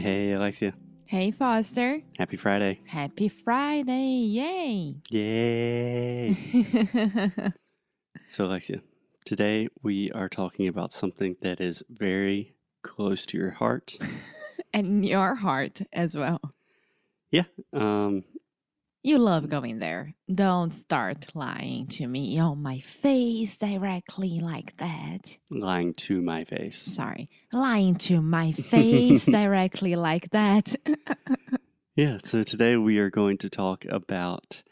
Hey, Alexia. Hey, Foster. Happy Friday. Happy Friday. Yay. Yay. so, Alexia, today we are talking about something that is very close to your heart. and your heart as well. Yeah. Um, You love going there. Don't start lying to me on my face directly like that. lying to my face. Sorry. Lying to my face directly like that. Yeah. So, today we are going to talk about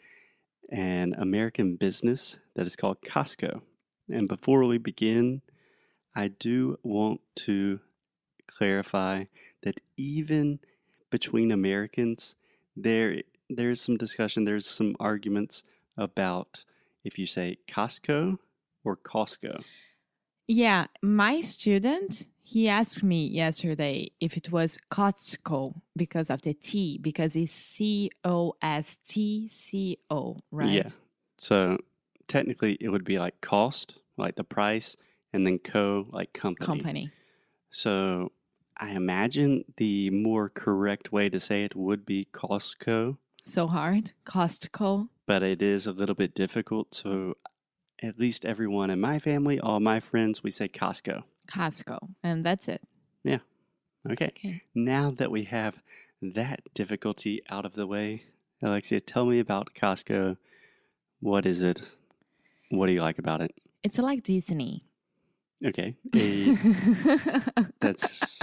an American business that is called Costco. And before we begin, I do want to clarify that even between Americans, there there's some discussion, there's some arguments about if you say Costco or Costco. yeah, my student, he asked me yesterday if it was Costco because of the T, because it's C O S T C O, right? Yeah. So technically, it would be like cost, like the price, and then co, like company. Company. So I imagine the more correct way to say it would be Costco, So hard. Costco. but it is a little bit difficult. So at least everyone in my family, all my friends, we say Costco. Costco. And that's it. Yeah. Okay. Okay. Now that we have that difficulty out of the way, Alexia, tell me about Costco. What is it? What do you like about it? It's like Disney. Okay. A, eh, that's.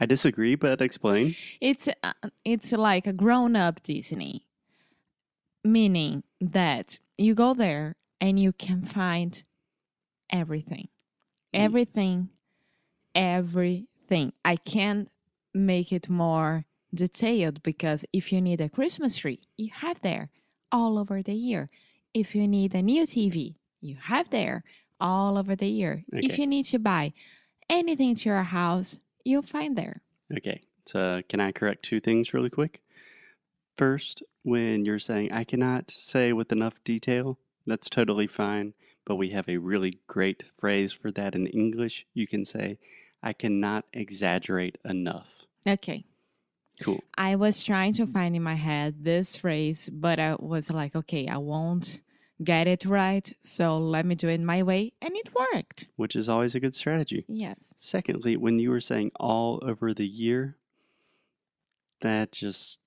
I disagree, but explain. it's uh, it's like a grown-up Disney. Meaning that you go there and you can find everything. Everything. Everything. I can't make it more detailed because if you need a Christmas tree, you have there all over the year. If you need a new TV, you have there all over the year. If you need to buy anything to your house, you'll find there. Okay. So, can I correct two things really quick? First, when you're saying I cannot say with enough detail, that's totally fine. But we have a really great phrase for that in English. You can say, I cannot exaggerate enough. Okay. Cool. I was trying to find in my head this phrase, but I was like, okay, I won't get it right. So let me do it my way. And it worked. Which is always a good strategy. Yes. Secondly, when you were saying all over the year, that just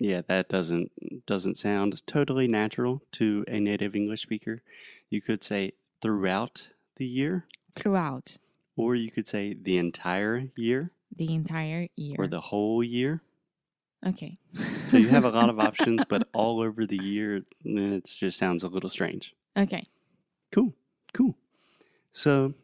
yeah, that doesn't doesn't sound totally natural to a native English speaker. You could say throughout the year, Throughout or you could say the entire year the entire year. or the whole year. okay. So you have a lot of options, but all over the year, eh, it just sounds a little strange. okay. Cool, cool. So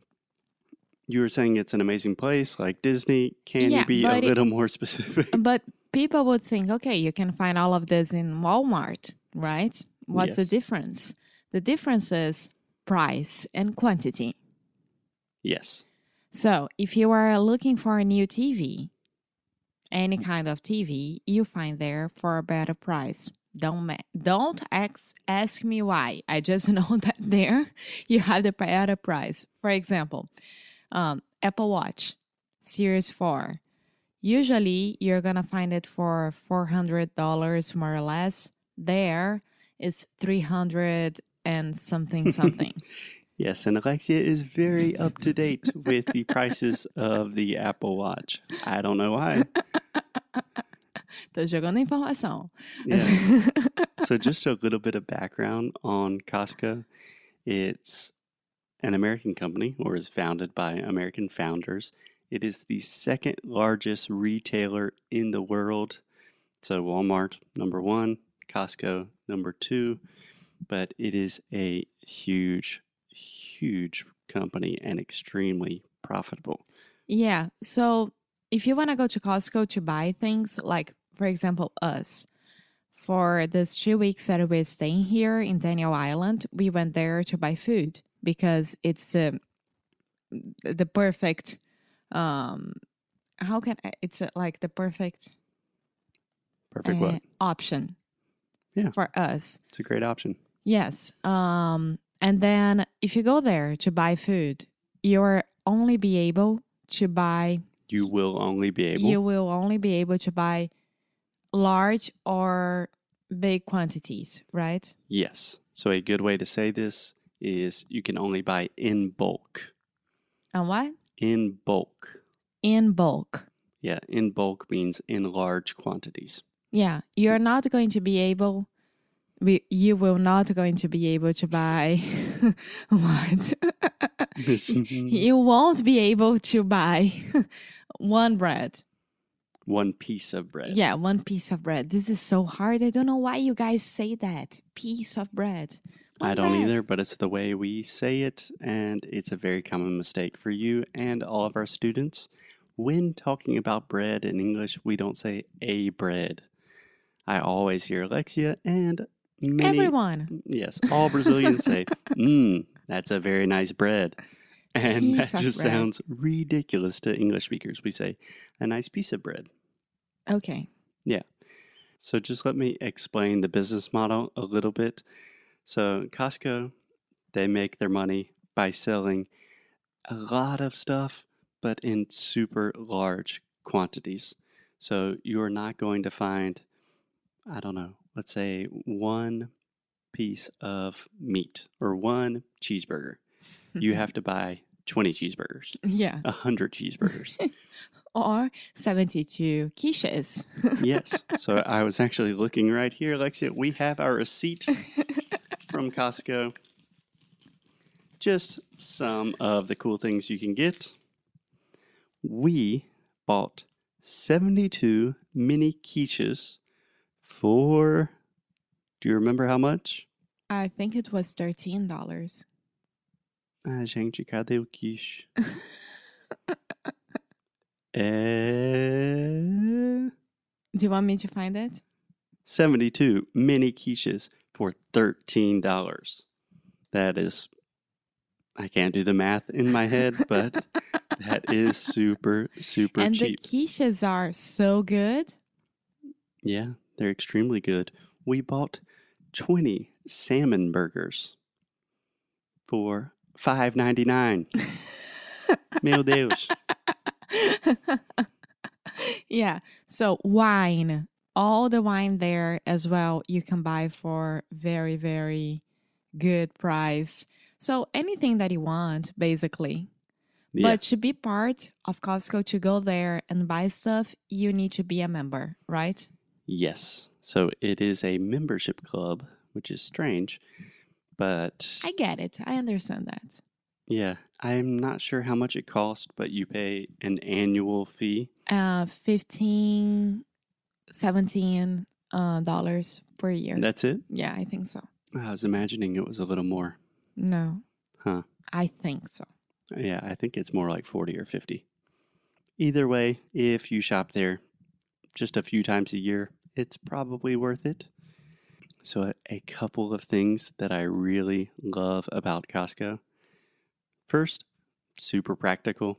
you were saying it's an amazing place like Disney. Can Yeah, you be a but it- little more specific? But people would think, okay, you can find all of this in Walmart, right? What's the difference? The difference is price and quantity. yes. So, if you are looking for a new TV, any kind of TV, you find there for a better price. Don't ma- don't ask ask me why. I just know that there you have the better price. For example, um, Apple Watch Series Four. Usually, you're gonna find it for four hundred dollars more or less. There is three hundred and something something. Yes, and Alexia is very up to date with the prices of the Apple Watch. I don't know why. Tô jogando informação. Yeah. so, just a little bit of background on Costco. It's an American company, or is founded by American founders. It is the second largest retailer in the world. So, Walmart, number one, Costco, number two. But it is a huge, huge company and extremely profitable. Yeah. So if you want to go to Costco to buy things, like for example, us, for this two weeks that we're staying here in Daniel Island, we went there to buy food because it's uh, the perfect. Um, how can I, it's uh, like the perfect Perfect. uh, what? option Yeah. for us. It's a great option. Yes. Um, and then if you go there to buy food, you're only be able to buy You will only be able. you will only be able to buy large or big quantities, right? Yes. So a good way to say this is you can only buy in bulk. And what? In bulk. In bulk. Yeah, in bulk means in large quantities. Yeah, you're not going to be able. We, you will not going to be able to buy what? you won't be able to buy one bread. One piece of bread. Yeah, one piece of bread. This is so hard. I don't know why you guys say that. Piece of bread. I don't bread. either, but it's the way we say it, and it's a very common mistake for you and all of our students. When talking about bread in English, we don't say a bread. I always hear Alexia and many, Everyone. yes, all Brazilians say, mmm, that's a very nice bread. And Piece that just bread. sounds ridiculous to English speakers. We say, a nice piece of bread. Okay. Yeah. So just let me explain the business model a little bit. So Costco, they make their money by selling a lot of stuff, but in super large quantities. So you're not going to find, I don't know, let's say one piece of meat or one cheeseburger. You have to buy 20 cheeseburgers, Yeah. 100 cheeseburgers. Or 72 quiches. yes. So I was actually looking right here, Alexia. We have our receipt from Costco. Just some of the cool things you can get. We bought 72 mini quiches for, do you remember how much? I think it was $13. Ah, gente, cadê o quiche? Eh, Do you want me to find it? 72 mini quiches for $13. That is, I can't do the math in my head, but that is super, super and cheap. And the quiches are so good. Yeah, they're extremely good. We bought 20 salmon burgers for $5.99. Meu Deus. yeah. So wine, all the wine there as well, you can buy for very, very good price. So anything that you want, basically. Yeah, But to be part of Costco, to go there and buy stuff, you need to be a member, right? yes. So it is a membership club, which is strange, but I get it. I understand that. Yeah, I'm not sure how much it costs, but you pay an annual fee. Uh, 15 17 uh, dollars per year. That's it. yeah, I think so. I was imagining it was a little more. No. Huh. I think so. Yeah, I think it's more like 40 or 50. Either way, if you shop there just a few times a year, it's probably worth it. So, a, couple of things that I really love about Costco. First, super practical.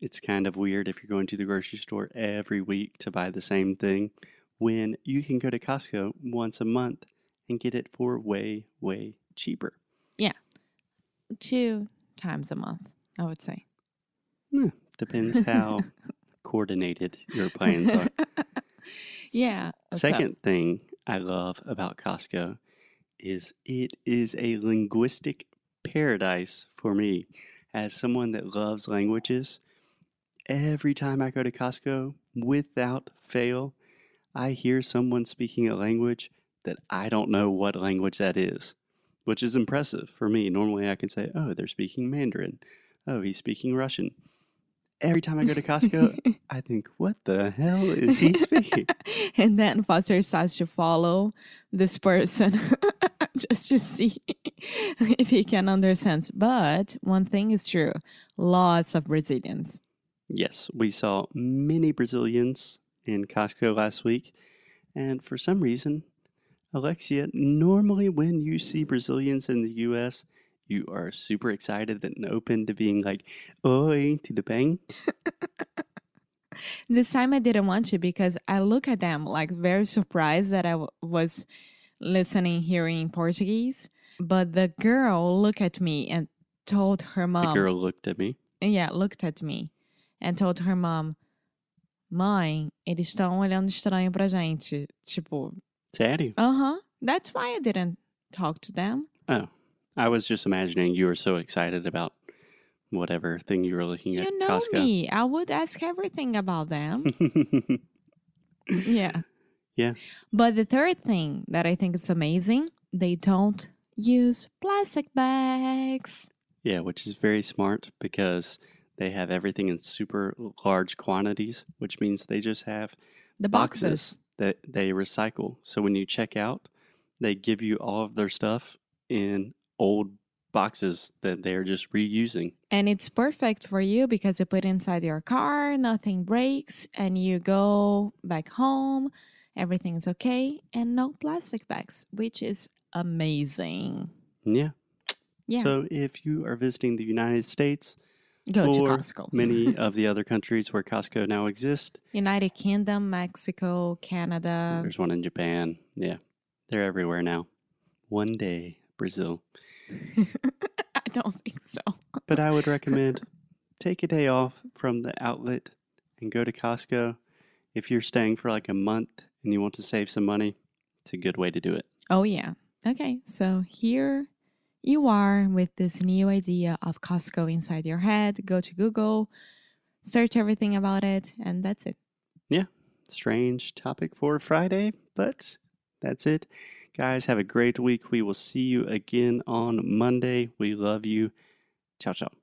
It's kind of weird if you're going to the grocery store every week to buy the same thing when you can go to Costco once a month and get it for way, way cheaper. Yeah. Two times a month, I would say. Depends how coordinated your plans are. Yeah. so- Second thing I love about Costco is it is a linguistic paradise for me. As someone that loves languages, every time I go to Costco, without fail, I hear someone speaking a language that I don't know what language that is, which is impressive for me. Normally I can say, oh, they're speaking Mandarin. Oh, he's speaking Russian. Every time I go to Costco, I think, what the hell is he speaking? and then Foster starts to follow this person just to see if he can understand. But one thing is true lots of Brazilians. Yes, we saw many Brazilians in Costco last week. And for some reason, Alexia, normally when you see Brazilians in the US, you are super excited and open to being like, oi, tudo bem? This time I didn't want to because I look at them like very surprised that I w- was listening, hearing in Portuguese. But the girl looked at me and told her mom, The girl looked at me. yeah, looked at me and told her mom, mãe, eles estão olhando estranho pra gente. Tipo, Sério? uh-huh. That's why I didn't talk to them. Oh, I was just imagining you were so excited about whatever thing you were looking at You know Costco. me. I would ask everything about them. yeah. Yeah. But the third thing that I think is amazing, they don't use plastic bags. yeah, which is very smart because they have everything in super large quantities, which means they just have The boxes. that they recycle. So when you check out, they give you all of their stuff in old boxes that they're just reusing. And it's perfect for you because you put inside your car, nothing breaks, and you go back home, everything's okay, and no plastic bags, which is amazing. Yeah. Yeah. So if you are visiting the United States, go to Costco. many of the other countries where Costco now exists, United Kingdom, Mexico, Canada. there's one in Japan. Yeah. They're everywhere now. One day, Brazil. I don't think so. But I would recommend take a day off from the outlet and go to Costco. If you're staying for like a month and you want to save some money, it's a good way to do it. Oh, yeah. Okay, so here you are with this new idea of Costco inside your head. Go to Google, search everything about it, and that's it. Yeah. Strange topic for Friday, but that's it. Guys, have a great week. We will see you again on Monday. We love you. Ciao, ciao.